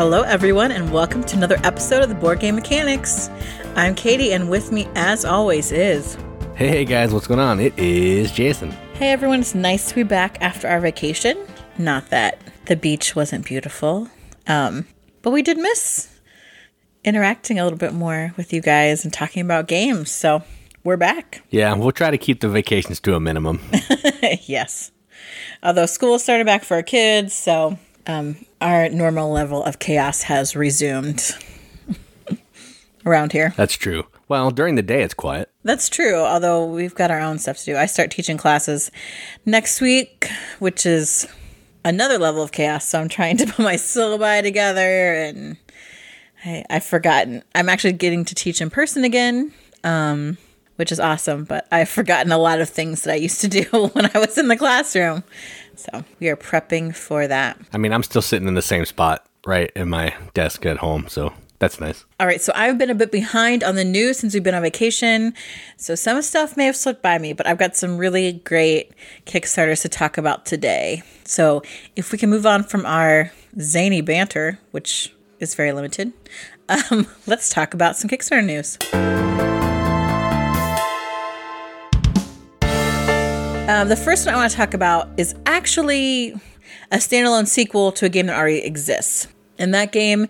Hello, everyone, and welcome to another episode of the Board Game Mechanics. I'm Katie, and with me, as always, is. Hey, hey guys, what's going on? It is Jason. Hey, everyone, it's nice to be back after our vacation. Not that the beach wasn't beautiful, um, but we did miss interacting a little bit more with you guys and talking about games, so we're back. Yeah, we'll try to keep the vacations to a minimum. yes. Although school started back for our kids, so um, our normal level of chaos has resumed around here. That's true. Well, during the day it's quiet. That's true, although we've got our own stuff to do. I start teaching classes next week, which is another level of chaos. So I'm trying to put my syllabi together and I, I've forgotten. I'm actually getting to teach in person again. Um, which is awesome. But I've forgotten a lot of things that I used to do when I was in the classroom. So we are prepping for that. I mean, I'm still sitting in the same spot, right, in my desk at home. So that's nice. All right, so I've been a bit behind on the news since we've been on vacation. So some stuff may have slipped by me, but I've got some really great Kickstarters to talk about today. So if we can move on from our zany banter, which is very limited, um, let's talk about some Kickstarter news. Um, the first one I want to talk about is actually a standalone sequel to a game that already exists. And that game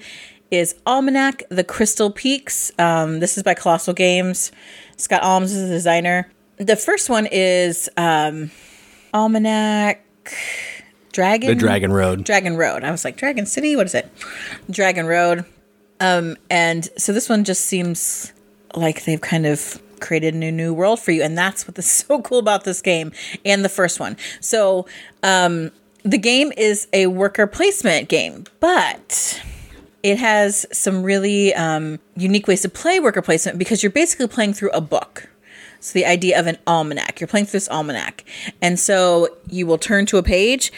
is Almanac The Crystal Peaks. Um, this is by Kolossal Games. Scott Almes is the designer. The first one is um, Almanac Dragon. The Dragon Road. Dragon Road. I was like, Dragon City? What is it? Dragon Road. Um, and so this one just seems like they've kind of created a new, new world for you. And that's what is so cool about this game and the first one. So, um, the game is a worker placement game, but it has some really um, unique ways to play worker placement because you're basically playing through a book. So the idea of an almanac, you're playing through this almanac, and so you will turn to a page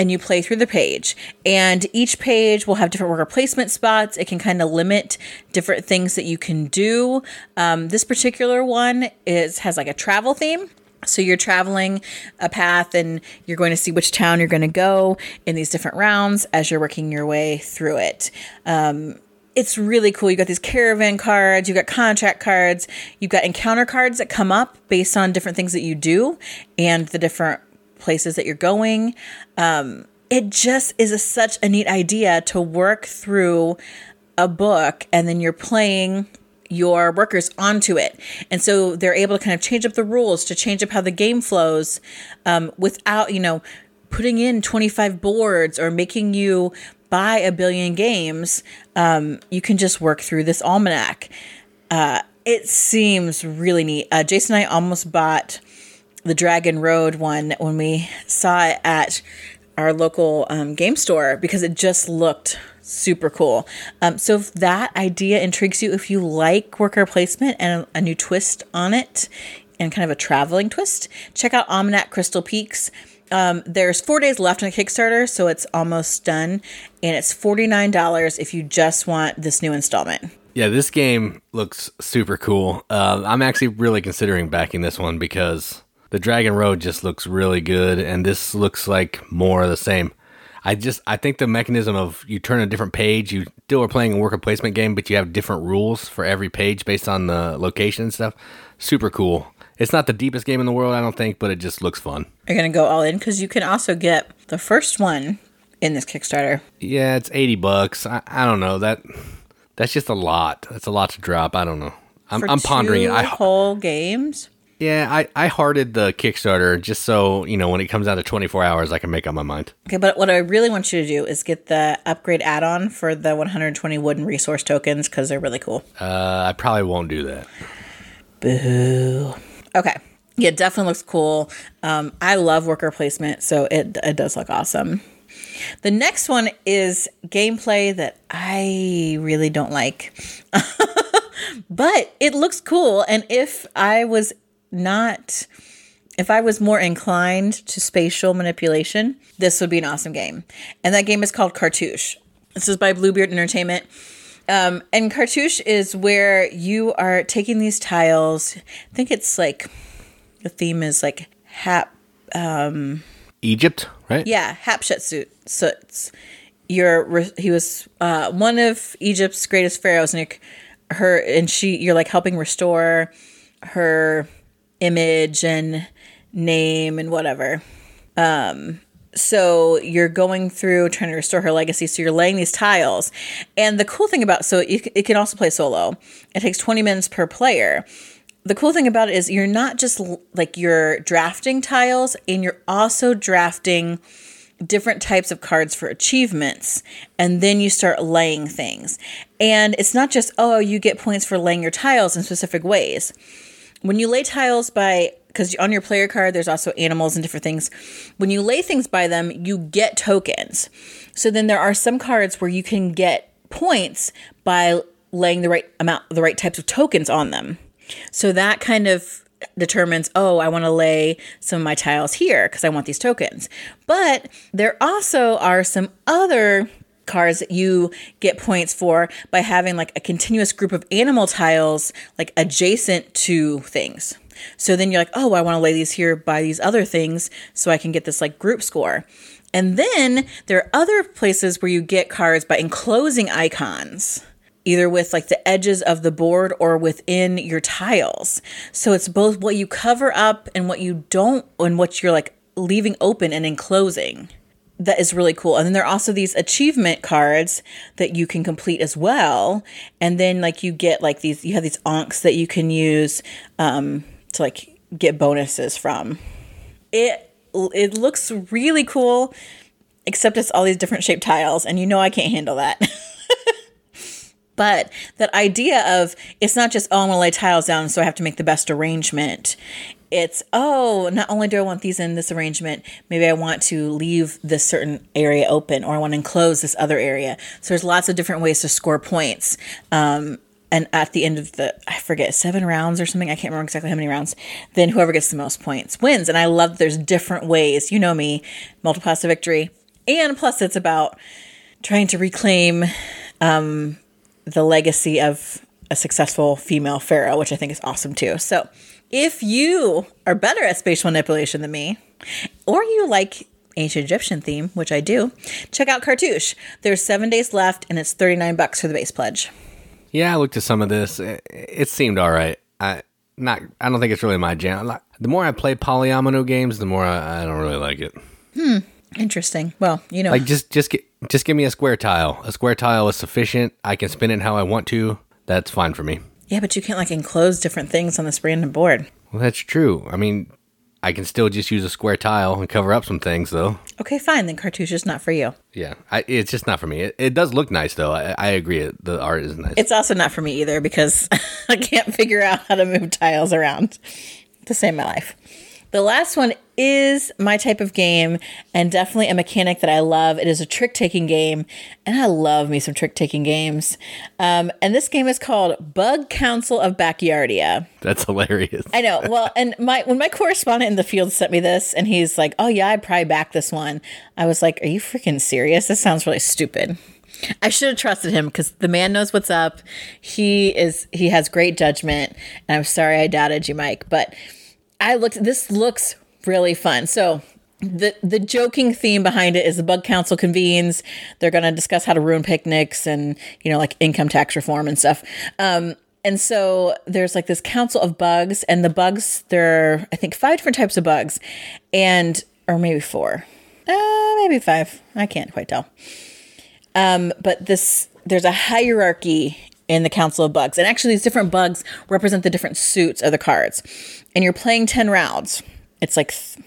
and you play through the page. And each page will have different worker placement spots. It can kind of limit different things that you can do. Um, this particular one is has like a travel theme. So you're traveling a path and you're going to see which town you're going to go in these different rounds as you're working your way through it. Um, it's really cool. You got these caravan cards, you got contract cards, you've got encounter cards that come up based on different things that you do and the different places that you're going. Um, it just is a, such a neat idea to work through a book and then you're playing your workers onto it. And so they're able to kind of change up the rules to change up how the game flows um, without, you know, putting in 25 boards or making you buy a billion games. Um, you can just work through this almanac. Uh, it seems really neat. Uh, Jason and I almost bought the Dragon Road one when we saw it at our local um, game store because it just looked super cool. Um, so if that idea intrigues you, if you like worker placement and a, a new twist on it and kind of a traveling twist, check out Almanac Crystal Peaks. Um, there's four days left on the Kickstarter, so it's almost done, and it's forty nine dollars if you just want this new installment. Yeah, this game looks super cool. Uh, I'm actually really considering backing this one because the Dragon Road just looks really good, and this looks like more of the same. I just I think the mechanism of you turn a different page, you still are playing a worker placement game, but you have different rules for every page based on the location and stuff. Super cool. It's not the deepest game in the world, I don't think, but it just looks fun. You're gonna go all in because you can also get the first one in this Kickstarter. Yeah, it's eighty bucks. I, I don't know that. That's just a lot. That's a lot to drop. I don't know. I'm, I'm pondering it. I whole games. Yeah, I, I hearted the Kickstarter just so, you know, when it comes down to 24 hours, I can make up my mind. Okay, but what I really want you to do is get the upgrade add on for the 120 wooden resource tokens because they're really cool. Uh, I probably won't do that. Boo. Okay. Yeah, definitely looks cool. Um, I love worker placement, so it, it does look awesome. The next one is gameplay that I really don't like. but it looks cool. And if I was not if I was more inclined to spatial manipulation, this would be an awesome game. And that game is called Cartouche. This is by Bluebeard Entertainment. Um, and Cartouche is where you are taking these tiles. I think it's like the theme is like hap. Um, Egypt, right? Yeah, Hatshepsut. you're re- he was uh, one of Egypt's greatest pharaohs, and her and she you're like helping restore her image and name and whatever. Um, so you're going through trying to restore her legacy. So you're laying these tiles, and the cool thing about so it, it can also play solo. It takes 20 minutes per player. The cool thing about it is you're not just like you're drafting tiles, and you're also drafting different types of cards for achievements and then you start laying things and it's not just oh you get points for laying your tiles in specific ways when you lay tiles by because on your player card there's also animals and different things. When you lay things by them you get tokens. So then there are some cards where you can get points by laying the right amount the right types of tokens on them. So that kind of determines, oh, I want to lay some of my tiles here because I want these tokens. But there also are some other cards that you get points for by having like a continuous group of animal tiles like adjacent to things. So then you're like, oh, I want to lay these here by these other things so I can get this like group score. And then there are other places where you get cards by enclosing icons either with like the edges of the board or within your tiles. So it's both what you cover up and what you don't, and what you're like leaving open and enclosing. That is really cool. And then there are also these achievement cards that you can complete as well. And then like you get like these, you have these ankhs that you can use um, to like get bonuses from. It it looks really cool, except it's all these different shaped tiles, and you know I can't handle that. But that idea of it's not just, oh, I'm to lay tiles down, so I have to make the best arrangement. It's, oh, not only do I want these in this arrangement, maybe I want to leave this certain area open or I want to enclose this other area. So there's lots of different ways to score points. Um, and at the end of the i forget seven rounds or something i can't remember exactly how many rounds then whoever gets the most points wins and i love there's different ways you know me multiple paths to victory and plus it's about trying to reclaim um, the legacy of a successful female pharaoh, which I think is awesome too. So, if you are better at spatial manipulation than me, or you like ancient Egyptian theme, which I do, check out Cartouche. There's seven days left, and it's 39 bucks for the base pledge. Yeah, I looked at some of this. It, it seemed all right. I not. I don't think it's really my jam. The more I play polyomino games, the more I, I don't really like it. Hmm. Interesting. Well, you know, like just just get just give me a square tile. A square tile is sufficient. I can spin it how I want to. That's fine for me. Yeah, but you can't like enclose different things on this random board. Well, that's true. I mean, I can still just use a square tile and cover up some things, though. Okay, fine. Then cartouche is not for you. Yeah, I, it's just not for me. It, it does look nice, though. I, I, agree. The art is nice. It's also not for me either because I can't figure out how to move tiles around to save my life. The last one is my type of game and definitely a mechanic that I love. It is a trick taking game, and I love me some trick taking games. Um, and this game is called Bug Council of Backyardia. That's hilarious. I know. Well, and my when my correspondent in the field sent me this, and he's like, "Oh yeah, I'd probably back this one." I was like, "Are you freaking serious? This sounds really stupid." I should have trusted him because the man knows what's up. He is he has great judgment, and I'm sorry I doubted you, Mike, but I looked. This looks really fun. So the the joking theme behind it is the bug council convenes. They're going to discuss how to ruin picnics and you know like income tax reform and stuff. Um, and so there's like this council of bugs, and the bugs there are I think five different types of bugs, and or maybe four, uh, maybe five. I can't quite tell. Um, but this there's a hierarchy in the Council of Bugs. And actually, these different bugs represent the different suits of the cards. And you're playing 10 rounds. It's like, th-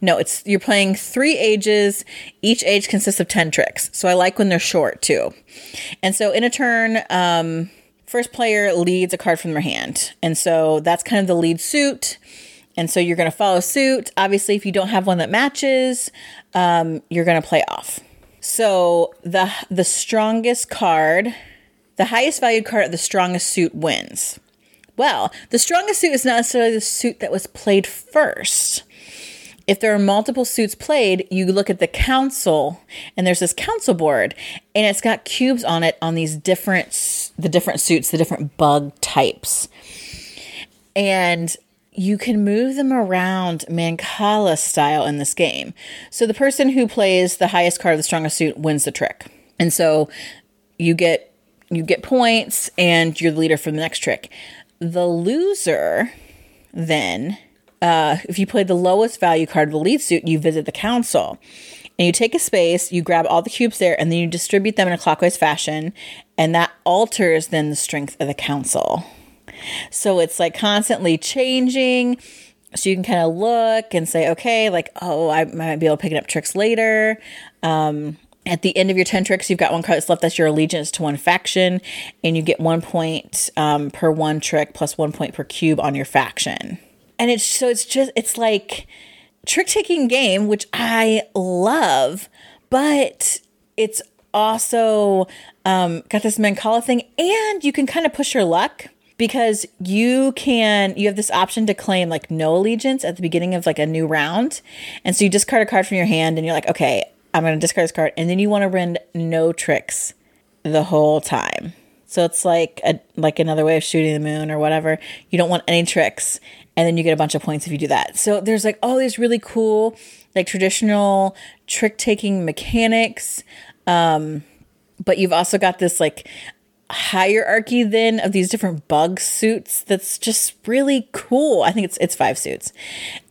no, it's you're playing three ages. Each age consists of 10 tricks. So I like when they're short too. And so in a turn, um, first player leads a card from their hand. And so that's kind of the lead suit. And so you're going to follow suit. Obviously, if you don't have one that matches, um, you're going to play off. So the the strongest card the highest valued card of the strongest suit wins. Well, the strongest suit is not necessarily the suit that was played first. If there are multiple suits played, you look at the council and there's this council board and it's got cubes on it on these different the different suits, the different bug types. And you can move them around Mancala style in this game. So the person who plays the highest card of the strongest suit wins the trick And so you get you get points and you're the leader for the next trick. The loser then uh, if you play the lowest value card of the lead suit, you visit the council. And you take a space, you grab all the cubes there, and then you distribute them in a clockwise fashion, and that alters then the strength of the council. So it's like constantly changing. So you can kind of look and say, okay, like, oh, I might be able to pick up tricks later. Um, at the end of your 10 tricks, you've got one card left that's your allegiance to one faction, and you get one point um, per one trick plus one point per cube on your faction. And it's so it's just, it's like trick taking game, which I love, but it's also um, got this Mancala thing, and you can kind of push your luck because you can you have this option to claim like no allegiance at the beginning of like a new round and so you discard a card from your hand and you're like okay i'm going to discard this card and then you want to run no tricks the whole time. So it's like a like another way of shooting the moon or whatever. You don't want any tricks and then you get a bunch of points if you do that. So there's like all these really cool like traditional trick taking mechanics um but you've also got this like hierarchy then of these different bug suits that's just really cool. I think it's it's five suits.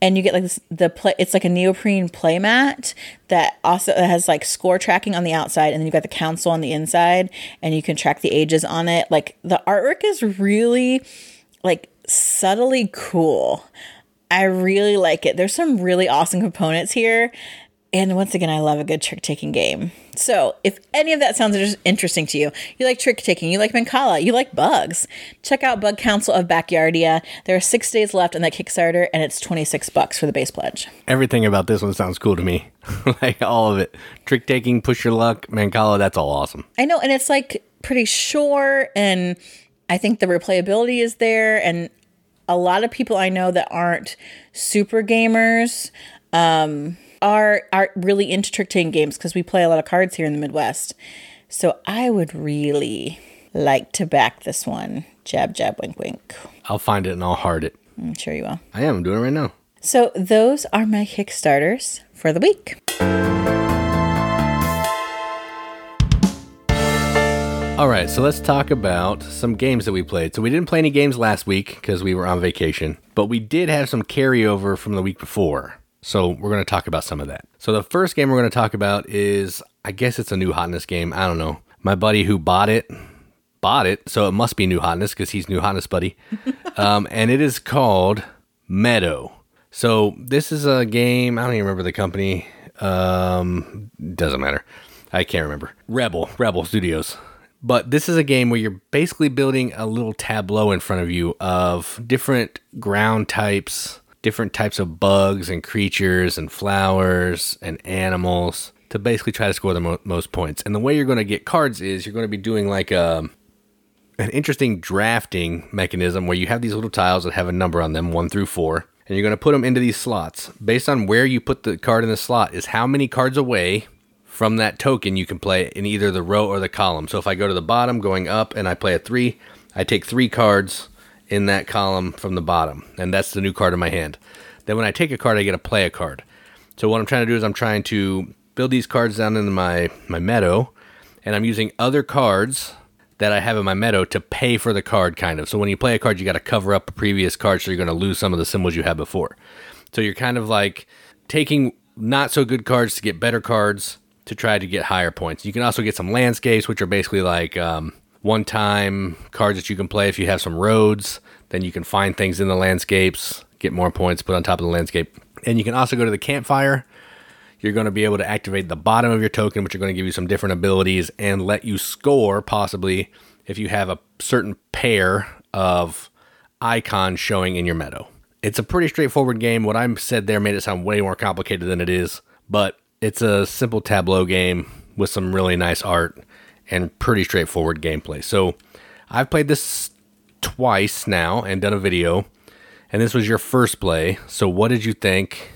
And you get like this the play it's like a neoprene playmat that also has like score tracking on the outside and then you've got the council on the inside and you can track the ages on it. Like the artwork is really like subtly cool. I really like it. There's some really awesome components here and once again, I love a good trick taking game. So, if any of that sounds interesting to you, you like trick taking, you like Mancala, you like bugs, check out Bug Council of Backyardia. There are six days left on that Kickstarter, and it's 26 bucks for the base pledge. Everything about this one sounds cool to me. like all of it. Trick taking, push your luck, Mancala, that's all awesome. I know, and it's like pretty short, and I think the replayability is there, and a lot of people I know that aren't super gamers. Um, are are really into trick taking games because we play a lot of cards here in the Midwest. So I would really like to back this one. Jab, jab, wink, wink. I'll find it and I'll heart it. I'm sure you will. I am. I'm doing it right now. So those are my Kickstarters for the week. All right, so let's talk about some games that we played. So we didn't play any games last week because we were on vacation, but we did have some carryover from the week before. So we're going to talk about some of that. So the first game we're going to talk about is, I guess it's a new hotness game. I don't know. My buddy who bought it bought it, so it must be new hotness because he's new hotness buddy. um, and it is called Meadow. So this is a game. I don't even remember the company. Um, doesn't matter. I can't remember. Rebel, Rebel Studios. But this is a game where you're basically building a little tableau in front of you of different ground types different types of bugs and creatures and flowers and animals to basically try to score the mo- most points. And the way you're going to get cards is you're going to be doing like a um, an interesting drafting mechanism where you have these little tiles that have a number on them, 1 through 4, and you're going to put them into these slots. Based on where you put the card in the slot is how many cards away from that token you can play in either the row or the column. So if I go to the bottom going up and I play a 3, I take 3 cards in that column from the bottom, and that's the new card in my hand. Then when I take a card, I get to play a card. So what I'm trying to do is I'm trying to build these cards down in my my meadow, and I'm using other cards that I have in my meadow to pay for the card, kind of. So when you play a card, you got to cover up a previous card, so you're going to lose some of the symbols you had before. So you're kind of like taking not so good cards to get better cards to try to get higher points. You can also get some landscapes, which are basically like um, one time cards that you can play if you have some roads. Then you can find things in the landscapes, get more points put on top of the landscape. And you can also go to the campfire. You're going to be able to activate the bottom of your token, which are going to give you some different abilities and let you score possibly if you have a certain pair of icons showing in your meadow. It's a pretty straightforward game. What I said there made it sound way more complicated than it is, but it's a simple tableau game with some really nice art and pretty straightforward gameplay. So I've played this twice now and done a video, and this was your first play. So what did you think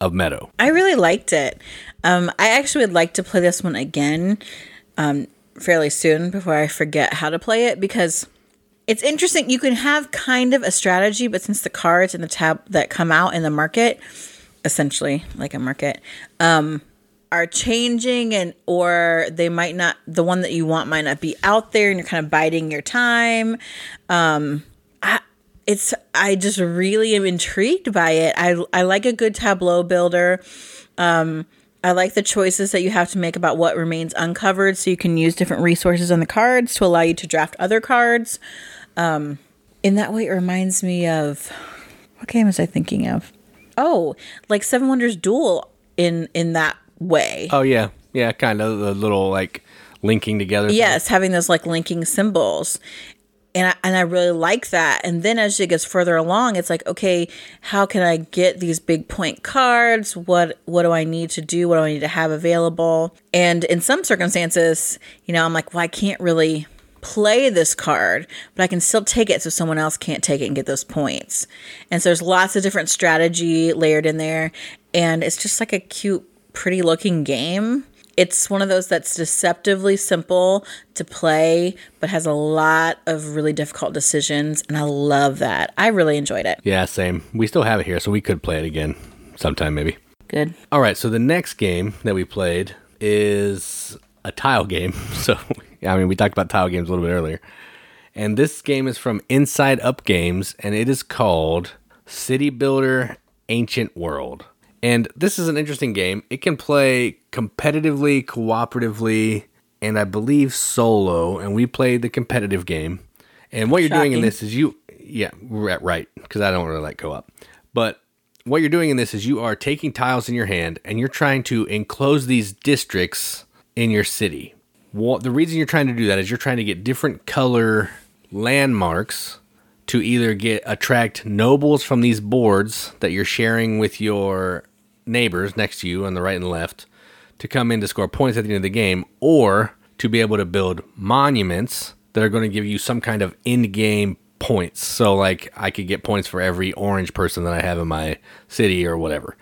of Meadow? I really liked it. Um, I actually would like to play this one again um, fairly soon before I forget how to play it because it's interesting. You can have kind of a strategy, but since the cards and the tab that come out in the market, essentially like a market, um, are changing and or they might not the one that you want might not be out there and you're kind of biding your time um I, it's i just really am intrigued by it i i like a good tableau builder um I like the choices that you have to make about what remains uncovered so you can use different resources on the cards to allow you to draft other cards. Um, in that way, it reminds me of what game was I thinking of? Oh, like Seven Wonders Duel in in that way. Oh yeah, yeah, kind of the little like linking together. Yes, thing. having those like linking symbols. And I, and I really like that. And then as it gets further along, it's like, okay, how can I get these big point cards? What what do I need to do? What do I need to have available? And in some circumstances, you know, I'm like, well, I can't really play this card, but I can still take it so someone else can't take it and get those points. And so there's lots of different strategy layered in there. And it's just like a cute, pretty looking game. It's one of those that's deceptively simple to play, but has a lot of really difficult decisions. And I love that. I really enjoyed it. Yeah, same. We still have it here, so we could play it again sometime, maybe. Good. All right, so the next game that we played is a tile game. So I mean, we talked about tile games a little bit earlier. And this game is from Inside Up Games, and it is called City Builder Ancient World. And this is an interesting game. It can play competitively, cooperatively, and I believe solo. And we played the competitive game. And what you're doing in this is you, yeah, right, because I don't really like co op. But what you're doing in this is you are taking tiles in your hand and you're trying to enclose these districts in your city what the reason you're trying to do that is you're trying to get different color landmarks to either get attract nobles from these boards that you're sharing with your neighbors next to you on the right and left to come in to score points at the end of the game or to be able to build monuments that are going to give you some kind of end game points. So like I could get points for every orange person that I have in my city or whatever.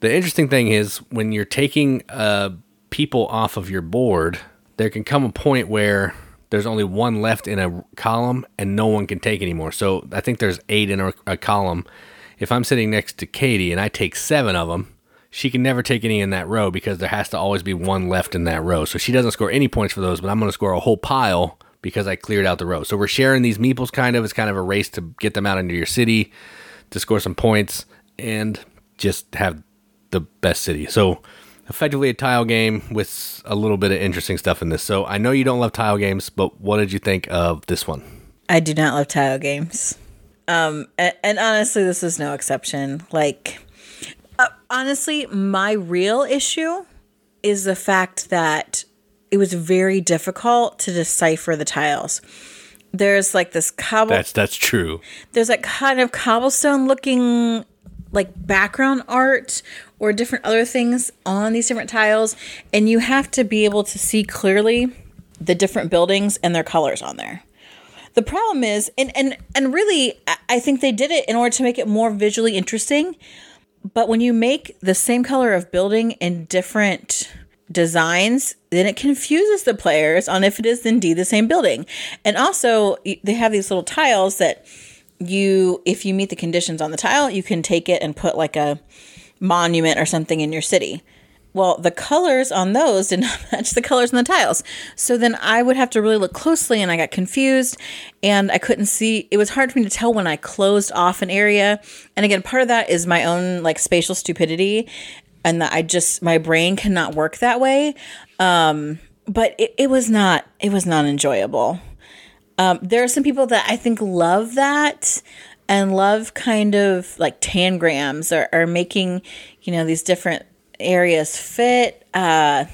The interesting thing is when you're taking a people off of your board, there can come a point where there's only one left in a column and no one can take anymore. So I think there's eight in a, a column. If I'm sitting next to Katie and I take seven of them, she can never take any in that row because there has to always be one left in that row. So she doesn't score any points for those, but I'm going to score a whole pile because I cleared out the row. So we're sharing these meeples kind of. It's kind of a race to get them out into your city to score some points and just have the best city. So effectively a tile game with a little bit of interesting stuff in this. So I know you don't love tile games, but what did you think of this one? I do not love tile games. Um, and, and honestly, this is no exception. Like, uh, honestly, my real issue is the fact that it was very difficult to decipher the tiles. There's like this cobble. That's that's true. There's like kind of cobblestone looking like background art or different other things on these different tiles and you have to be able to see clearly the different buildings and their colors on there. The problem is and and and really I think they did it in order to make it more visually interesting, but when you make the same color of building in different designs, then it confuses the players on if it is indeed the same building. And also, they have these little tiles that you if you meet the conditions on the tile, you can take it and put like a monument or something in your city. Well, the colors on those did not match the colors on the tiles. So then I would have to really look closely and I got confused and I couldn't see. It was hard for me to tell when I closed off an area. And again, part of that is my own like spatial stupidity and that I just, my brain cannot work that way. Um, but it, it was not, it was not enjoyable. Um, there are some people that I think love that and love kind of like tangrams or, or making, you know, these different areas fit. Uh,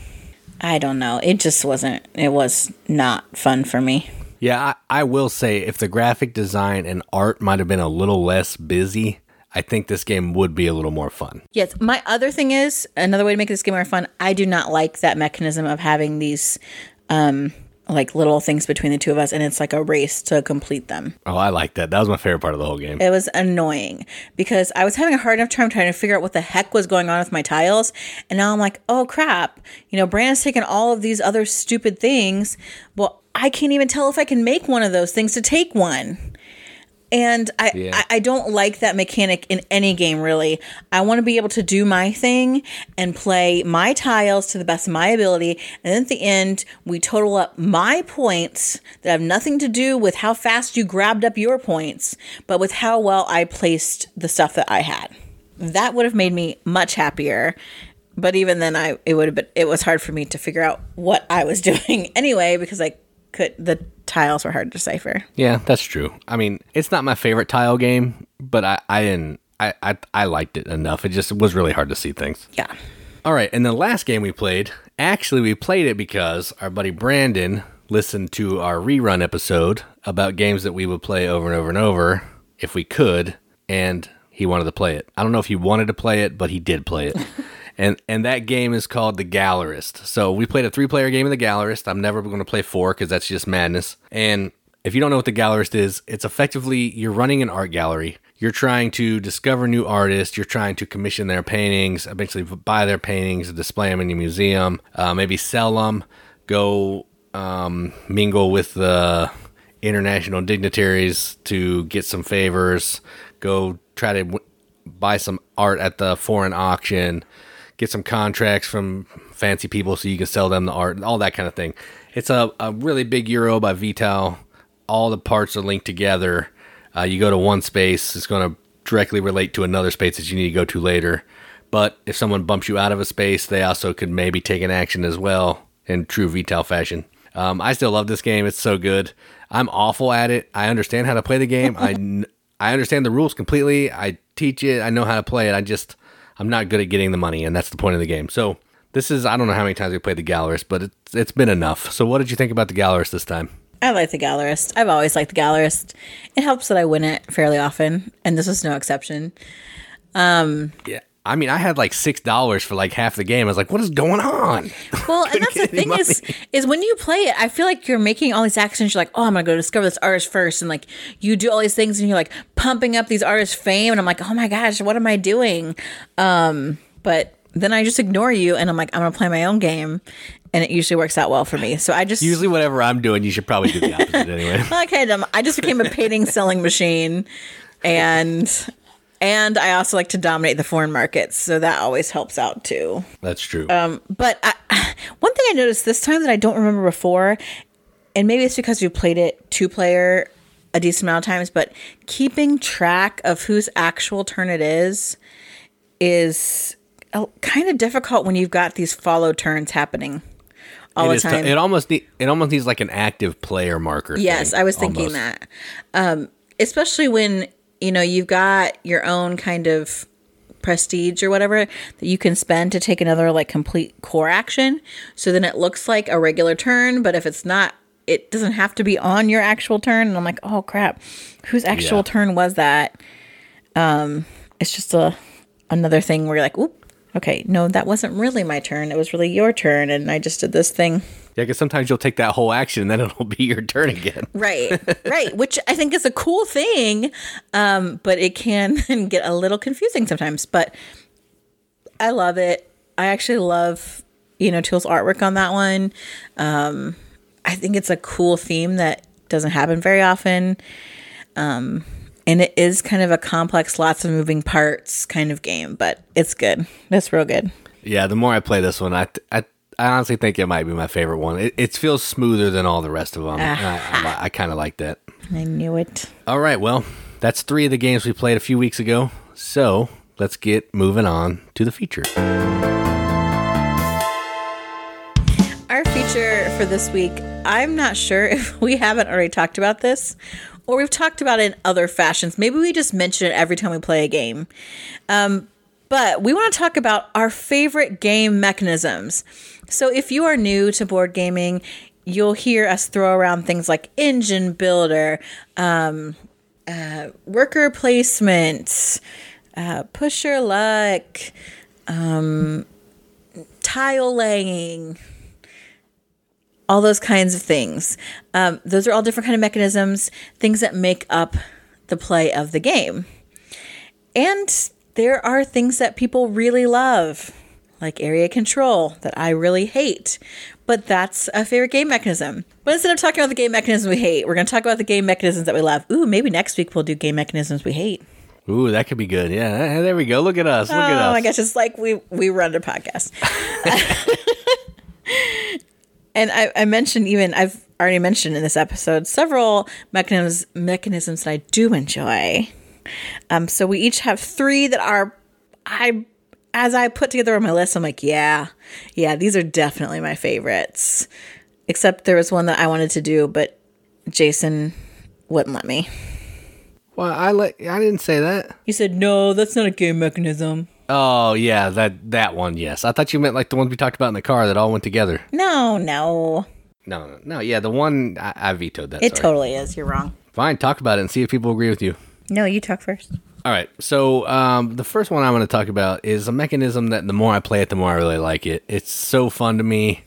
I don't know. It just wasn't, it was not fun for me. Yeah, I, I will say if the graphic design and art might have been a little less busy, I think this game would be a little more fun. Yes. My other thing is another way to make this game more fun. I do not like that mechanism of having these um, like little things between the two of us and it's like a race to complete them. Oh, I like that. That was my favorite part of the whole game. It was annoying because I was having a hard enough time trying to figure out what the heck was going on with my tiles. And now I'm like, oh crap. You know, Brandon's taken all of these other stupid things. Well, I can't even tell if I can make one of those things to take one. And I, Yeah. I, I don't like that mechanic in any game, really. I want to be able to do my thing and play my tiles to the best of my ability. And then at the end, we total up my points that have nothing to do with how fast you grabbed up your points, but with how well I placed the stuff that I had. That would have made me much happier. But even then, I it would have been it was hard for me to figure out what I was doing anyway because I could the tiles were hard to decipher. Yeah, that's true. I mean, it's not my favorite tile game, but I, I didn't. I, I, I liked it enough. It just was really hard to see things. Yeah. All right, and the last game we played, actually, we played it because our buddy Brandon listened to our rerun episode about games that we would play over and over and over if we could, and he wanted to play it. I don't know if he wanted to play it, but he did play it. and and that game is called The Gallerist. So we played a three player game of The Gallerist. I'm never going to play four because that's just madness. And if you don't know what The Gallerist is, it's effectively you're running an art gallery. You're trying to discover new artists. You're trying to commission their paintings, eventually buy their paintings, display them in your museum, uh, maybe sell them, go um, mingle with the international dignitaries to get some favors, go try to w- buy some art at the foreign auction, get some contracts from fancy people so you can sell them the art, and all that kind of thing. It's a, a really big euro by Vital. All the parts are linked together. Uh, you go to one space, it's going to directly relate to another space that you need to go to later. But if someone bumps you out of a space, they also could maybe take an action as well in true Vital fashion. Um, I still love this game. It's so good. I'm awful at it. I understand how to play the game. I, I understand the rules completely. I teach it. I know how to play it. I just I'm not good at getting the money, and that's the point of the game. So this is I don't know how many times we played the Gallerist, but it's it's been enough. So what did you think about the Gallerist this time? I like the Gallerist. I've always liked the Gallerist. It helps that I win it fairly often, and this was no exception. Um, Yeah. I mean, I had like six dollars for like half the game. I was like, "What is going on?" Well, and that's the thing is, is when you play it, I feel like you're making all these actions. You're like, oh, I'm gonna go discover this artist first, and like you do all these things, and you're like pumping up these artists' fame, and I'm like, oh my gosh, what am I doing? Um, but then I just ignore you, and I'm like, I'm gonna play my own game, and it usually works out well for me. So I just Usually, whatever I'm doing, you should probably do the opposite anyway. okay, dumb. I just became a painting selling machine, and and I also like to dominate the foreign markets, so that always helps out too. That's true. But I, one thing I noticed this time that I don't remember before, and maybe it's because we played it two player a decent amount of times, but keeping track of whose actual turn it is is kind of difficult when you've got these follow turns happening all It the time. it almost need, it almost needs like an active player marker. Yes, thing, I was thinking almost. that. Um, especially when, you know, you've got your own kind of prestige or whatever that you can spend to take another like complete core action. So then it looks like a regular turn, but if it's not, it doesn't have to be on your actual turn. And I'm like, oh crap, whose actual Yeah. turn was that? Um, it's just a another thing where you're like, oop, okay, no, that wasn't really my turn. It was really your turn, and I just did this thing. Yeah, because sometimes you'll take that whole action, and then it'll be your turn again. Right, right. Which I think is a cool thing, um, but it can get a little confusing sometimes. But I love it. I actually love, you know, Toole's artwork on that one. Um, I think it's a cool theme that doesn't happen very often. Um, and it is kind of a complex, lots of moving parts kind of game, but it's good. It's real good. Yeah, the more I play this one, I I, I honestly think it might be my favorite one. It, it feels smoother than all the rest of them. and I, I, I kind of like that. I knew it. All right, well, that's three of the games we played a few weeks ago. So let's get moving on to the feature. Our feature for this week, I'm not sure if we haven't already talked about this or we've talked about it in other fashions. Maybe we just mention it every time we play a game. Um, but we want to talk about our favorite game mechanisms. So if you are new to board gaming, you'll hear us throw around things like engine builder, um, uh, worker placement, uh, push your luck, um, tile laying, all those kinds of things. Um, those are all different kind of mechanisms, things that make up the play of the game. And there are things that people really love, like area control, that I really hate. but that's a favorite game mechanism. But instead of talking about the game mechanisms we hate, we're going to talk about the game mechanisms that we love. Ooh, maybe next week we'll do game mechanisms we hate. Ooh, that could be good. Yeah, there we go. Look at us. Look oh at us. Oh my gosh, it's like we we run a podcast. and I, I mentioned even I've already mentioned in this episode several mechanisms mechanisms that I do enjoy. Um, so we each have three that are I as I put together my list, I'm like, yeah, yeah, these are definitely my favorites. Except there was one that I wanted to do, but Jason wouldn't let me. Well, I let I didn't say that. You said no, that's not a game mechanism. Oh yeah, that that one. Yes, I thought you meant like the ones we talked about in the car that all went together. No, no, no, no, no. Yeah, the one I, I vetoed that. It sorry. totally is. You're wrong. Fine, talk about it and see if people agree with you. No, you talk first. All right. So um, the first one I want to talk about is a mechanism that the more I play it, the more I really like it. It's so fun to me.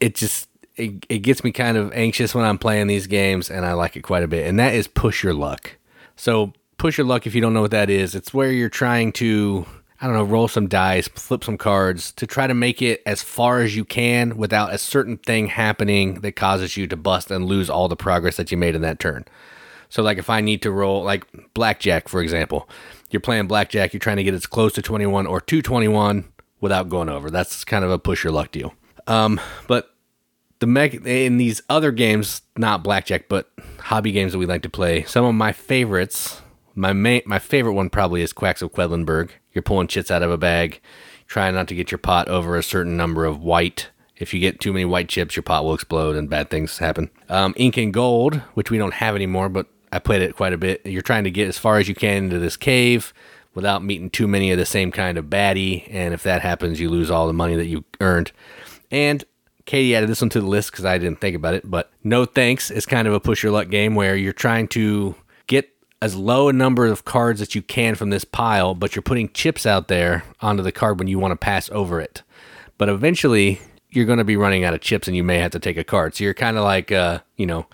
It just it, it gets me kind of anxious when I'm playing these games, and I like it quite a bit. And that is push your luck. So push your luck. If you don't know what that is, it's where you're trying to I don't know, roll some dice, flip some cards to try to make it as far as you can without a certain thing happening that causes you to bust and lose all the progress that you made in that turn. So, like if I need to roll, like blackjack, for example, you're playing blackjack, you're trying to get as close to 21 or 221 without going over. That's kind of a push your luck deal. Um, but the mech in these other games, not blackjack, but hobby games that we like to play, some of my favorites, my main, my favorite one probably is Quacks of Quedlinburg. You're pulling chits out of a bag, trying not to get your pot over a certain number of white if you get too many white chips, your pot will explode and bad things happen. Um, Incan Gold, which we don't have anymore, but I played it quite a bit. You're trying to get as far as you can into this cave without meeting too many of the same kind of baddie, and if that happens, you lose all the money that you earned. And Katie added this one to the list because I didn't think about it, but No Thanks is kind of a push your luck game where you're trying to get as low a number of cards that you can from this pile, but you're putting chips out there onto the card when you want to pass over it. But eventually, you're going to be running out of chips and you may have to take a card. So you're kind of like, uh, you know,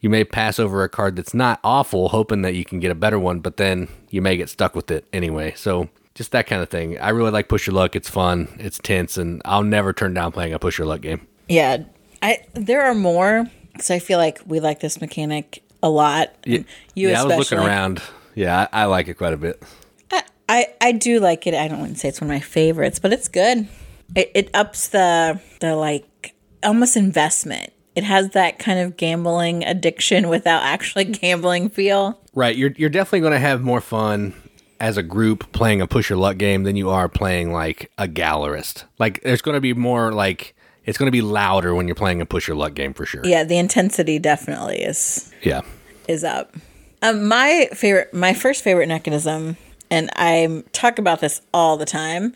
you may pass over a card that's not awful, hoping that you can get a better one, but then you may get stuck with it anyway. So just that kind of thing. I really like Push Your Luck. It's fun, it's tense, and I'll never turn down playing a Push Your Luck game. Yeah, I there are more because I feel like we like this mechanic a lot. Yeah, you yeah I was looking around. Yeah, I, I like it quite a bit. I, I, I do like it. I don't want to say it's one of my favorites, but it's good. It, it ups the the like almost investment it has that kind of gambling addiction without actually gambling feel. Right. You're you're definitely going to have more fun as a group playing a push your luck game than you are playing like a gallerist. Like there's going to be more like it's going to be louder when you're playing a push your luck game for sure. Yeah, the intensity definitely is. Yeah. Is up. Um, my favorite, my first favorite mechanism, and I talk about this all the time,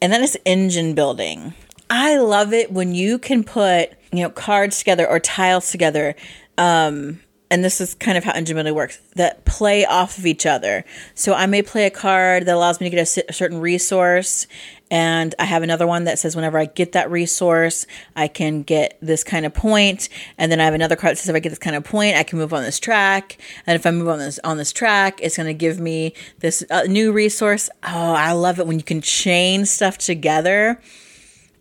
and that is engine building. I love it when you can put you know cards together or tiles together um, and this is kind of how building works that play off of each other. So i may play a card that allows me to get a, a, certain resource and i have another one that says whenever i get that resource i can get this kind of point and then i have another card that says if i get this kind of point i can move on this track and if i move on this on this track it's going to give me this uh, new resource. Oh i love it when you can chain stuff together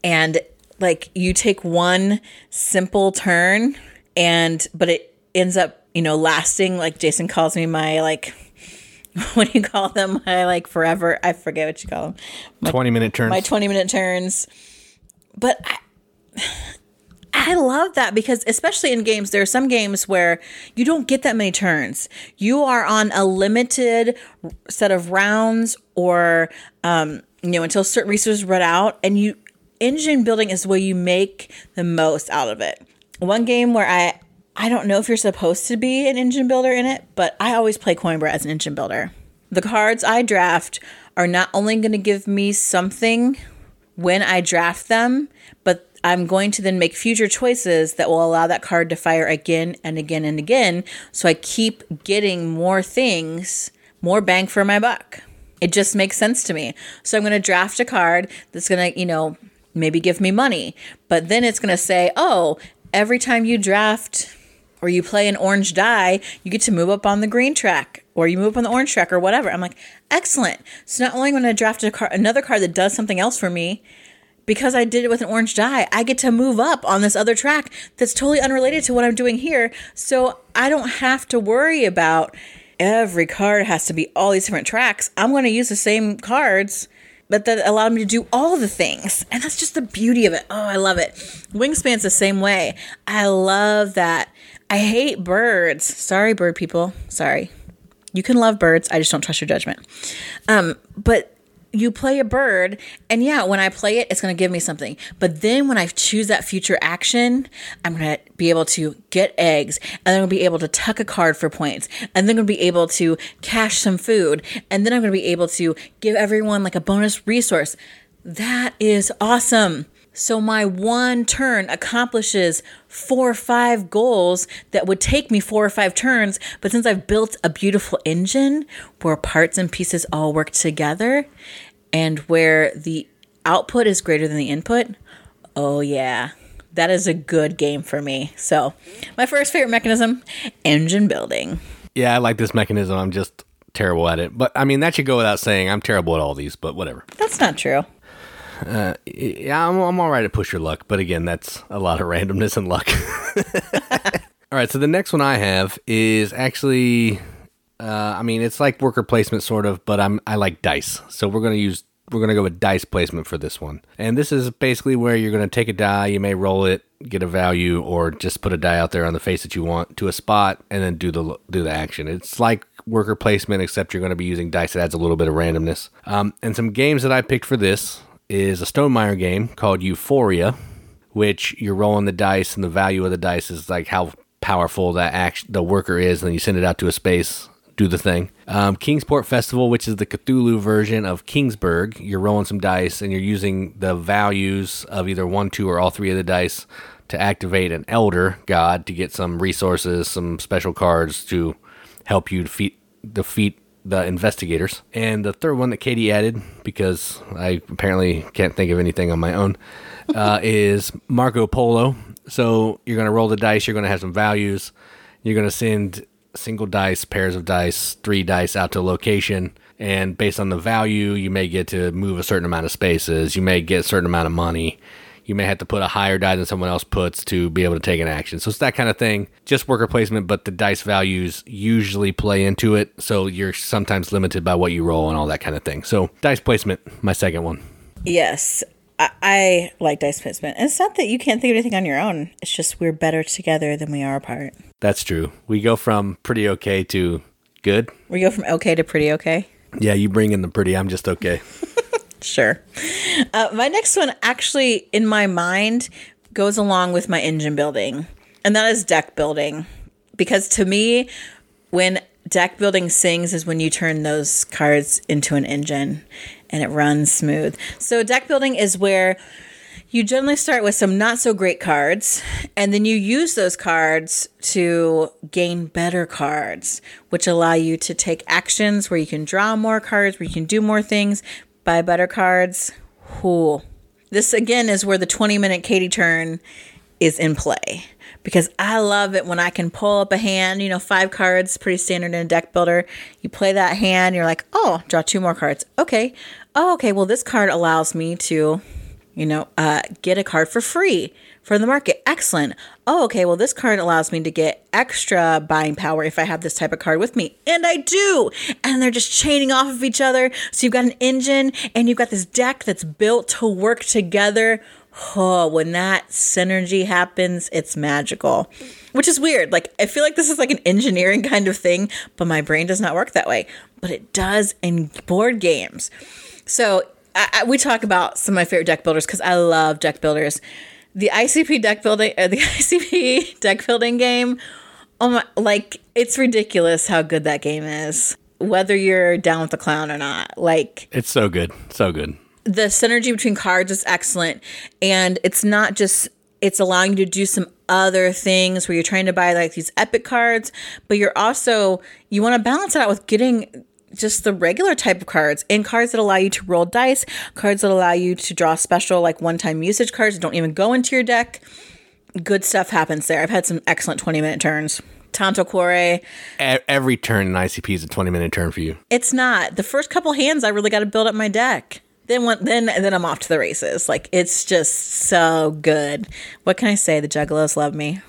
and like you take one simple turn and but it ends up you know lasting like jason calls me my like what do you call them? My like forever i forget what you call them. My, 20 minute turns. my 20 minute turns. But I, I love that because especially in games there are some games where you don't get that many turns. You are on a limited set of rounds or um you know until certain resources run out and you engine building is where you make the most out of it. One game where I I don't know if you're supposed to be an engine builder in it, but I always play Coimbra as an engine builder. The cards I draft are not only going to give me something when I draft them, but I'm going to then make future choices that will allow that card to fire again and again and again. So I keep getting more things, more bang for my buck. It just makes sense to me. So I'm going to draft a card that's going to, you know, maybe give me money. But then it's going to say, oh, every time you draft or you play an orange die, you get to move up on the green track or you move up on the orange track or whatever. I'm like, excellent. So not only am I going to draft car- another card that does something else for me, because I did it with an orange die, I get to move up on this other track that's totally unrelated to what I'm doing here. So I don't have to worry about every card has to be all these different tracks. I'm going to use the same cards, but that allowed me to do all the things. And that's just the beauty of it. Oh, I love it. Wingspan's the same way. I love that. I hate birds. Sorry, bird people. Sorry. You can love birds. I just don't trust your judgment. Um, but you play a bird and yeah when i play it it's going to give me something but then when i choose that future action i'm going to be able to get eggs and then i'm going to be able to tuck a card for points and then i'm going to be able to cache some food and then i'm going to be able to give everyone like a bonus resource that is awesome so my one turn accomplishes four or five goals that would take me four or five turns. But since I've built a beautiful engine where parts and pieces all work together and where the output is greater than the input, oh yeah, that is a good game for me. So my first favorite mechanism, engine building. Yeah, I like this mechanism. I'm just terrible at it. But I mean, that should go without saying. I'm terrible at all these, but whatever. That's not true. Uh, yeah, I'm, I'm all right at push your luck, but again, that's a lot of randomness and luck. all right, so the next one I have is actually, uh, I mean, it's like worker placement sort of, but I'm I like dice, so we're gonna use we're gonna go with dice placement for this one, and this is basically where you're gonna take a die, you may roll it, get a value, or just put a die out there on the face that you want to a spot, and then do the do the action. It's like worker placement, except you're going to be using dice that adds a little bit of randomness. Um, and some games that I picked for this is a Stonemaier game called Euphoria, which you're rolling the dice, and the value of the dice is like how powerful that action the worker is, and then you send it out to a space, do the thing. Um, Kingsport Festival, which is the Cthulhu version of Kingsburg, you're rolling some dice, and you're using the values of either one, two, or all three of the dice to activate an elder god to get some resources, some special cards to help you defeat defeat the investigators. And the third one that Katie added, because I apparently can't think of anything on my own, uh, is Marco Polo. So you're going to roll the dice, you're going to have some values, you're going to send single dice, pairs of dice, three dice out to a location. And based on the value, you may get to move a certain amount of spaces, you may get a certain amount of money you may have to put a higher die than someone else puts to be able to take an action. So it's that kind of thing. Just worker placement, but the dice values usually play into it. So you're sometimes limited by what you roll and all that kind of thing. So dice placement, my second one. Yes. I, like dice placement. It's not that you can't think of anything on your own. It's just we're better together than we are apart. That's true. We go from pretty okay to good. We go from okay to pretty okay. Yeah, you bring in the pretty. I'm just okay. Sure. Uh, my next one actually, in my mind, goes along with my engine building, and that is deck building. Because to me, when deck building sings is when you turn those cards into an engine and it runs smooth. So, deck building is where you generally start with some not so great cards, and then you use those cards to gain better cards, which allow you to take actions where you can draw more cards, where you can do more things, buy better cards. Whoo. This again is where the 20 minute Katie turn is in play because I love it when I can pull up a hand, you know, five cards, pretty standard in a deck builder. You play that hand, you're like, oh, draw two more cards. Okay. Oh, okay. Well, this card allows me to, you know, uh, get a card for free for the market. Excellent. Oh, okay. Well, this card allows me to get extra buying power if I have this type of card with me. And I do. And they're just chaining off of each other. So you've got an engine and you've got this deck that's built to work together. Oh, when that synergy happens, it's magical. Which is weird. Like, I feel like this is like an engineering kind of thing, but my brain does not work that way. But it does in board games. So, I, I, we talk about some of my favorite deck builders because I love deck builders the ICP deck building, uh, the ICP deck building game. Oh my! Like it's ridiculous how good that game is. Whether you're down with the clown or not, like it's so good, so good. The synergy between cards is excellent, and it's not just it's allowing you to do some other things where you're trying to buy like these epic cards, but you're also you want to balance it out with getting just the regular type of cards and cards that allow you to roll dice, cards that allow you to draw special like one-time usage cards that don't even go into your deck. Good stuff happens there. I've had some excellent 20-minute turns. Tanto Cuore. Every turn in ICP is a 20 minute turn for you. It's not. The first couple hands, I really got to build up my deck. then one, then then I'm off to the races. Like it's just so good. What can I say? The Juggalos love me.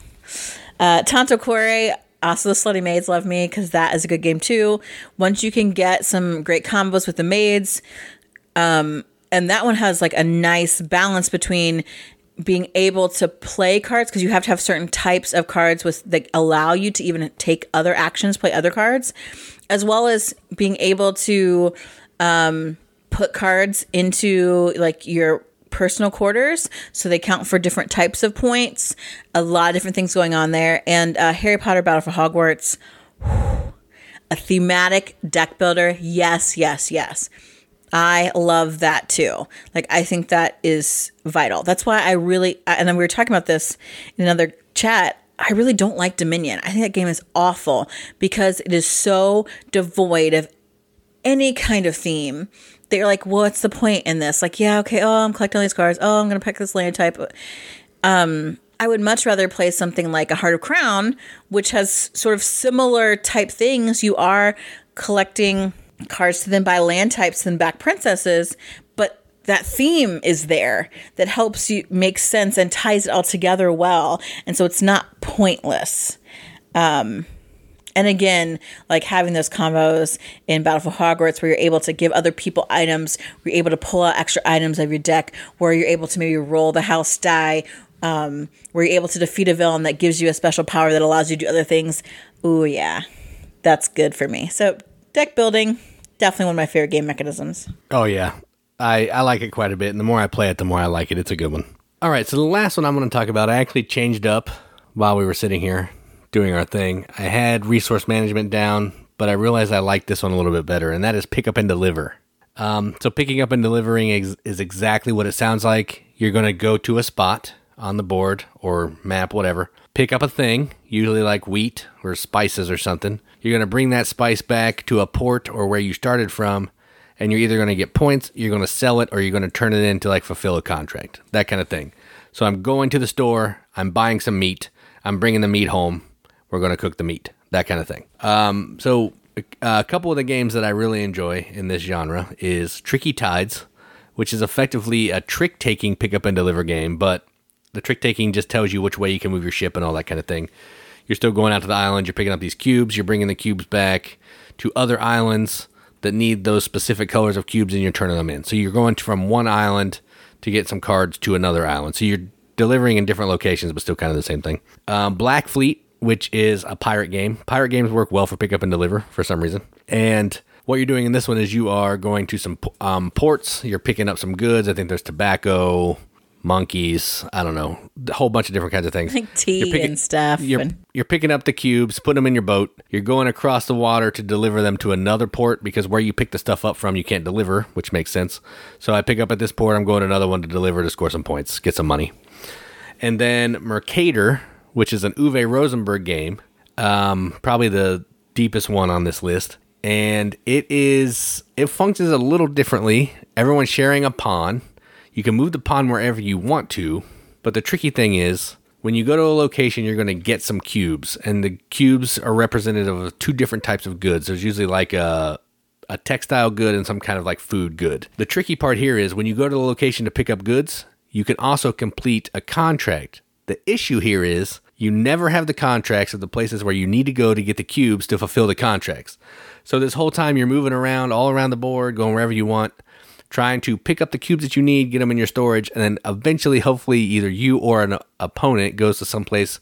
Uh, Tanto Cuore, also the Slutty Maids love me because that is a good game too. Once you can get some great combos with the maids, um, and that one has like a nice balance between being able to play cards because you have to have certain types of cards with that allow you to even take other actions, play other cards, as well as being able to um, put cards into like your personal quarters so they count for different types of points a lot of different things going on there and uh, harry potter battle for hogwarts a thematic deck builder yes yes yes I love that too. Like, I think that is vital. That's why I really, and then we were talking about this in another chat. I really don't like Dominion. I think that game is awful because it is so devoid of any kind of theme. They're like, what's the point in this? Like, yeah, okay, oh, I'm collecting all these cards. Oh, I'm going to pick this land type. Um, I would much rather play something like a Heart of Crown, which has sort of similar type things. You are collecting cards to then buy land types than back princesses, but that theme is there that helps you make sense and ties it all together well. And so it's not pointless. Um, and again, like having those combos in Battle for Hogwarts where you're able to give other people items, where you're able to pull out extra items of your deck, where you're able to maybe roll the house die, um, where you're able to defeat a villain that gives you a special power that allows you to do other things. Ooh, yeah, that's good for me. So deck building, definitely one of my favorite game mechanisms. Oh yeah, I I like it quite a bit, and the more I play it, the more I like it. It's a good one. All right, so the last one I'm going to talk about, I actually changed up while we were sitting here doing our thing. I had resource management down, but I realized I liked this one a little bit better, and that is pick up and deliver. Um, so picking up and delivering is, is exactly what it sounds like. You're going to go to a spot on the board or map, whatever, pick up a thing, usually like wheat or spices or something. You're going to bring that spice back to a port or where you started from, and you're either going to get points, you're going to sell it, or you're going to turn it in to like fulfill a contract, that kind of thing. So I'm going to the store, I'm buying some meat, I'm bringing the meat home, we're going to cook the meat, that kind of thing. Um, so a couple of the games that I really enjoy in this genre is Tricky Tides, which is effectively a trick taking pick up and deliver game, but the trick taking just tells you which way you can move your ship and all that kind of thing. You're still going out to the island, you're picking up these cubes, you're bringing the cubes back to other islands that need those specific colors of cubes and you're turning them in. So you're going from one island to get some cards to another island. So you're delivering in different locations, but still kind of the same thing. Um, Black Fleet, which is a pirate game. Pirate games work well for pick up and deliver for some reason. And what you're doing in this one is you are going to some um, ports. You're picking up some goods. I think there's tobacco, monkeys. I don't know, a whole bunch of different kinds of things. Like tea picking, and stuff. You're, and- you're picking up the cubes, putting them in your boat. You're going across the water to deliver them to another port because where you pick the stuff up from, you can't deliver, which makes sense. So I pick up at this port. I'm going to another one to deliver to score some points, get some money. And then Mercator, which is an Uwe Rosenberg game, um, probably the deepest one on this list. And it is it functions a little differently. Everyone's sharing a pawn you can move the pawn wherever you want to, but the tricky thing is when you go to a location, you're going to get some cubes, and the cubes are representative of two different types of goods. There's usually like a a textile good and some kind of like food good. The tricky part here is when you go to the location to pick up goods, you can also complete a contract. The issue here is you never have the contracts at the places where you need to go to get the cubes to fulfill the contracts. So this whole time you're moving around all around the board, going wherever you want trying to pick up the cubes that you need, get them in your storage, and then eventually, hopefully, either you or an opponent goes to some place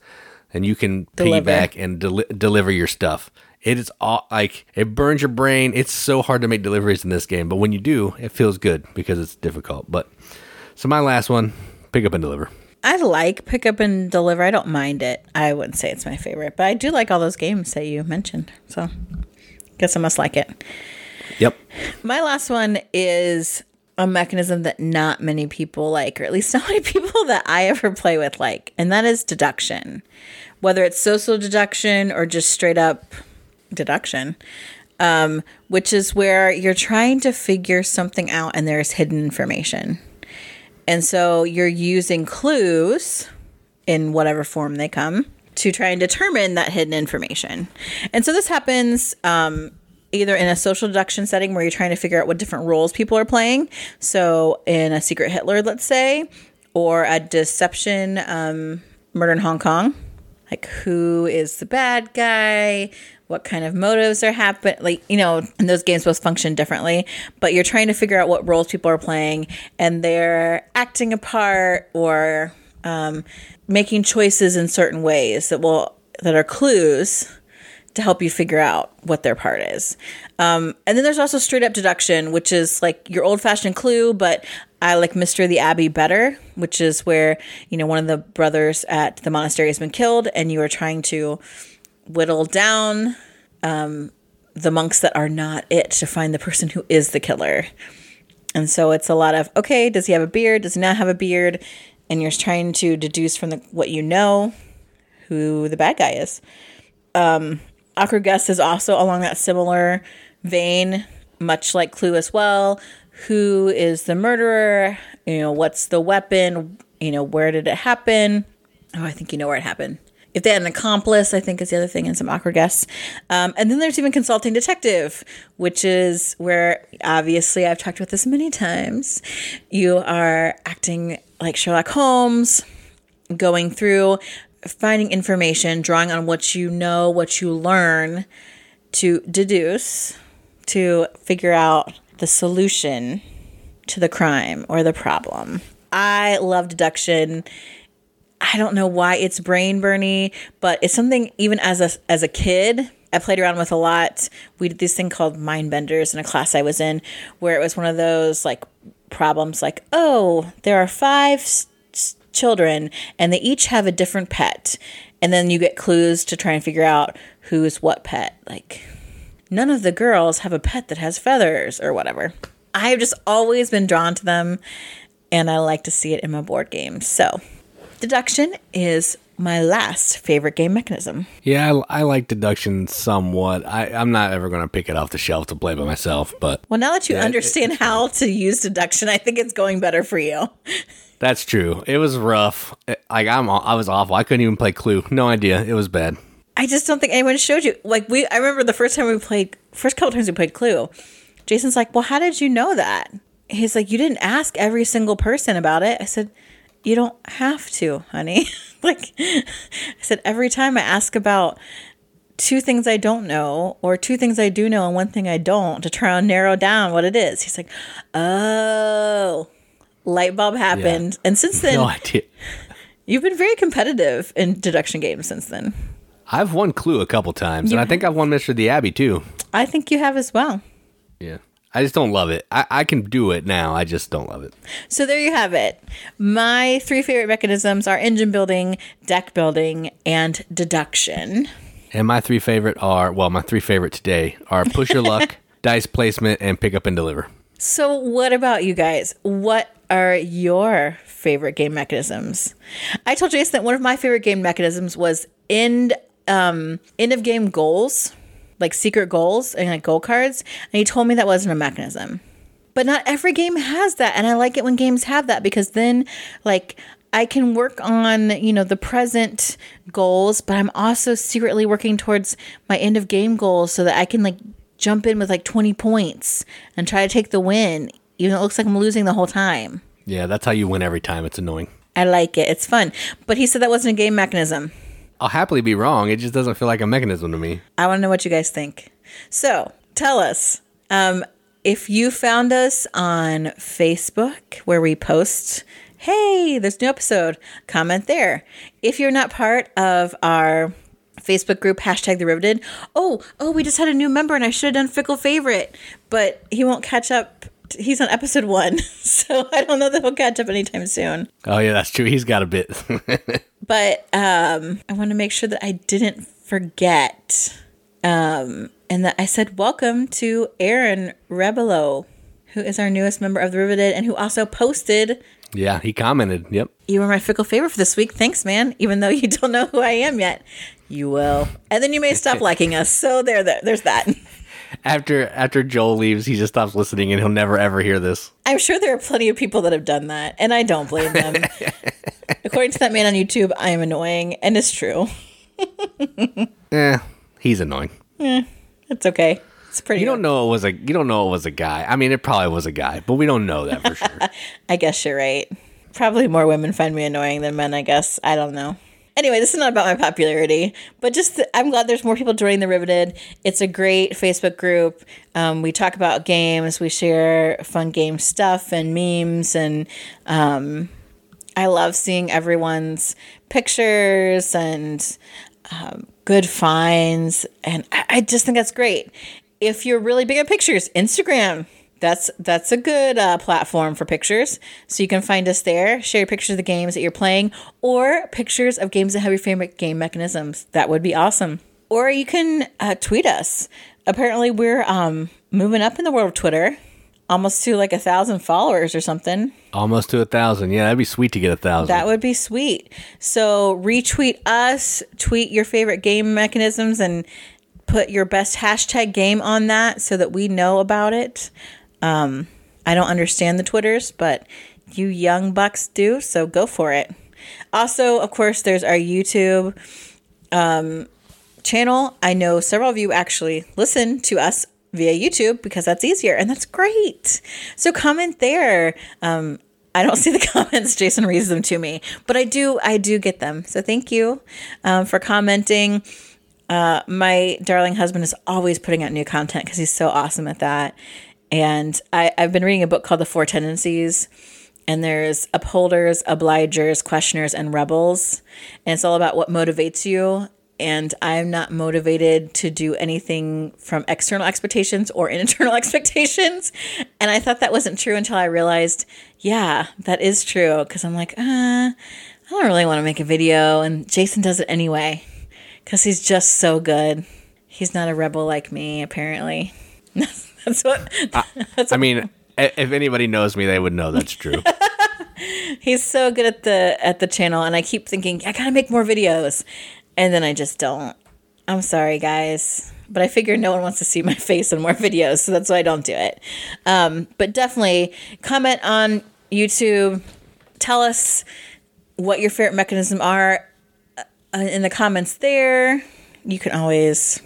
and you can deliver. piggyback and del- deliver your stuff. It is all like it burns your brain. It's so hard to make deliveries in this game, but when you do, it feels good because it's difficult. But so my last one, pick up and deliver. I like pick up and deliver. I don't mind it. I wouldn't say it's my favorite, but I do like all those games that you mentioned. So, guess I must like it. Yep. My last one is a mechanism that not many people like, or at least not many people that I ever play with like, and that is deduction. Whether it's social deduction or just straight up deduction, um, which is where you're trying to figure something out and there's hidden information. And so you're using clues in whatever form they come to try and determine that hidden information. And so this happens um, either in a social deduction setting where you're trying to figure out what different roles people are playing. So in a secret Hitler, let's say, or a deception um, murder in Hong Kong. Like who is the bad guy? What kind of motives are happening? Like, you know, and those games both function differently, but you're trying to figure out what roles people are playing and they're acting a part or um, making choices in certain ways that will that are clues to help you figure out what their part is. Um, and then there's also straight up deduction, which is like your old fashioned clue, but I like Mr. the Abbey better, which is where, you know, one of the brothers at the monastery has been killed and you are trying to whittle down um, the monks that are not it to find the person who is the killer. And so it's a lot of, okay, does he have a beard? Does he not have a beard? And you're trying to deduce from the, what you know who the bad guy is. Um, Awkward Guests is also along that similar vein, much like Clue as well. Who is the murderer? You know, what's the weapon? You know, where did it happen? Oh, I think you know where it happened. If they had an accomplice, I think is the other thing, and some awkward guests. Um, and then there's even consulting detective, which is where obviously I've talked about this many times. You are acting like Sherlock Holmes, going through finding information, drawing on what you know, what you learn to deduce, to figure out the solution to the crime or the problem. I love deduction. I don't know why it's brain burny, but it's something even as a as a kid I played around with a lot. We did this thing called mind benders in a class I was in, where it was one of those like problems like, oh, there are five children and they each have a different pet. And then you get clues to try and figure out who's what pet. Like, none of the girls have a pet that has feathers or whatever. I've just always been drawn to them and I like to see it in my board games. So, deduction is my last favorite game mechanism. Yeah, I, I like deduction somewhat. I, I'm not ever going to pick it off the shelf to play by myself, but. Well, now that you Yeah, it- understand how to use deduction, I think it's going better for you. That's true. It was rough. Like I'm, I was awful. I couldn't even play Clue. No idea. It was bad. I just don't think anyone showed you. Like we, I remember the first time we played, first couple times we played Clue. Jason's like, "Well, how did you know that?" He's like, "You didn't ask every single person about it." I said, "You don't have to, honey." like I said, every time I ask about two things I don't know or two things I do know and one thing I don't to try and narrow down what it is. He's like, "Oh." Light bulb happened, and since then No idea. you've been very competitive in deduction games. Since then, I've won Clue a couple times, and I think I've won Mr. the Abbey too. I think you have as well. Yeah. I just don't love it. I, I can do it now. I just don't love it. So there you have it. My three favorite mechanisms are engine building, deck building, and deduction. And my three favorite are well, my three favorite today are push your luck, dice placement, and pick up and deliver. So what about you guys? What are your favorite game mechanisms? I told Jason that one of my favorite game mechanisms was end um end of game goals, like secret goals and like goal cards, and he told me that wasn't a mechanism. But not every game has that, and I like it when games have that because then like I can work on, you know, the present goals, but I'm also secretly working towards my end of game goals so that I can like jump in with like 20 points and try to take the win, even though it looks like I'm losing the whole time. Yeah, that's how you win every time. It's annoying. I like it. It's fun. But he said that wasn't a game mechanism. I'll happily be wrong. It just doesn't feel like a mechanism to me. I want to know what you guys think. So tell us um, if you found us on Facebook where we post, hey, there's new episode, comment there. If you're not part of our Facebook group, hashtag the riveted, oh, oh, we just had a new member and I should have done fickle favorite, but he won't catch up. He's on episode one, so I don't know that he'll catch up anytime soon. Oh yeah, that's true. He's got a bit. but um, I want to make sure that I didn't forget, um, and that I said welcome to Aaron Rebelo, who is our newest member of the Riveted, and who also posted. yeah, he commented. Yep. You were my fickle favorite for this week. Thanks, man. Even though you don't know who I am yet, you will, and then you may stop liking us. So there, there there's that. After after Joel leaves, he just stops listening, and he'll never ever hear this. I'm sure there are plenty of people that have done that, and I don't blame them. According to that man on YouTube, I am annoying, and it's true. Eh, he's annoying. Yeah. It's okay. It's pretty. You don't know it was a you don't know it was a guy. I mean, it probably was a guy, but we don't know that for sure. I guess you're right. Probably more women find me annoying than men. I guess I don't know. Anyway, this is not about my popularity, but just I'm glad there's more people joining the Riveted. It's a great Facebook group. Um, we talk about games, we share fun game stuff and memes, and um, I love seeing everyone's pictures and um, good finds, and I, I just think that's great. If you're really big on pictures, Instagram that's that's a good uh, platform for pictures. So you can find us there. Share pictures of the games that you're playing, or pictures of games that have your favorite game mechanisms. That would be awesome. Or you can uh, tweet us. Apparently, we're um, moving up in the world of Twitter, almost to like a thousand followers or something. Almost to a thousand. Yeah, that'd be sweet to get a thousand. That would be sweet. So retweet us, tweet your favorite game mechanisms, and put your best hashtag game on that so that we know about it. Um, I don't understand the Twitters, but you young bucks do, so go for it. Also, of course, there's our YouTube um, channel. I know several of you actually listen to us via YouTube because that's easier, and that's great. So comment there. Um, I don't see the comments. Jason reads them to me, but I do. I do get them. So thank you um, for commenting. Uh, my darling husband is always putting out new content because he's so awesome at that. And I, I've been reading a book called The Four Tendencies. And there's upholders, obligers, questioners, and rebels. And it's all about what motivates you. And I'm not motivated to do anything from external expectations or internal expectations. And I thought that wasn't true until I realized, yeah, that is true. Because I'm like, uh, I don't really want to make a video. And Jason does it anyway because he's just so good. He's not a rebel like me, apparently. That's what. That's I mean, if anybody knows me, they would know that's true. He's so good at the at the channel, and I keep thinking I gotta make more videos, and then I just don't. I'm sorry, guys, but I figure no one wants to see my face in more videos, so that's why I don't do it. Um, but definitely comment on YouTube. Tell us what your favorite mechanism are uh, in the comments there. You can always,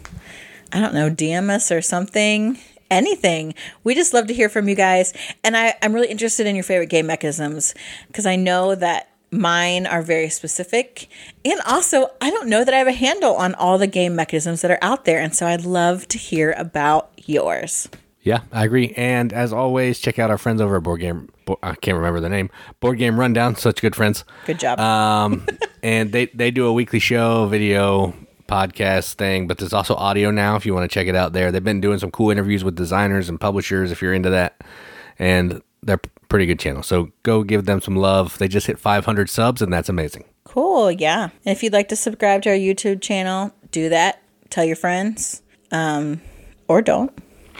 I don't know, DM us or something anything. We just love to hear from you guys. And I, I'm really interested in your favorite game mechanisms because I know that mine are very specific. And also, I don't know that I have a handle on all the game mechanisms that are out there. And so I'd love to hear about yours. Yeah, I agree. And as always, check out our friends over at Board Game. I can't remember the name. Board Game Rundown. Such good friends. Good job. Um, and they they do a weekly show, video, podcast thing, but there's also audio now if you want to check it out there. They've been doing some cool interviews with designers and publishers if you're into that. And they're pretty good channel. So go give them some love. They just hit 500 subs and that's amazing. Cool, yeah. And if you'd like to subscribe to our YouTube channel, do that. Tell your friends. Um or don't.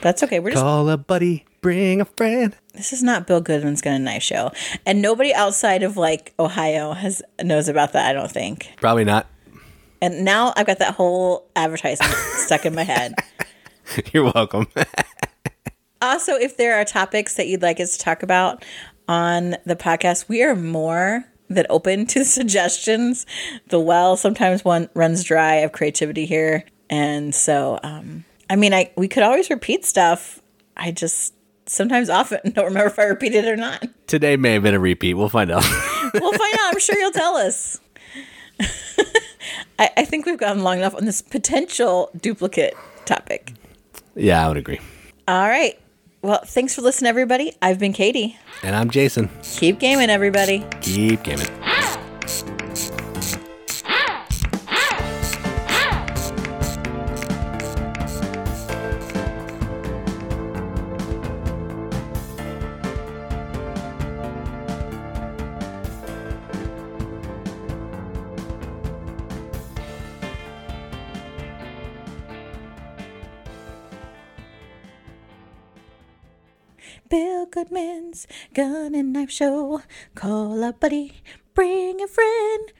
That's okay. We're just Call a buddy, bring a friend. This is not Bill Goodman's Gun and Knife Show. And nobody outside of like Ohio has knows about that, I don't think. Probably not. And now I've got that whole advertisement stuck in my head. You're welcome. also, if there are topics that you'd like us to talk about on the podcast, we are more than open to suggestions. The well sometimes one runs dry of creativity here. And so, um, I mean, I we could always repeat stuff. I just sometimes often don't remember if I repeated it or not. Today may have been a repeat. We'll find out. we'll find out. I'm sure you'll tell us. I, I think we've gone long enough on this potential duplicate topic. Yeah, I would agree. All right. Well, thanks for listening, everybody. I've been Katie. And I'm Jason. Keep gaming, everybody. Keep gaming. Bill Goodman's Gun and Knife Show. Call a buddy, bring a friend.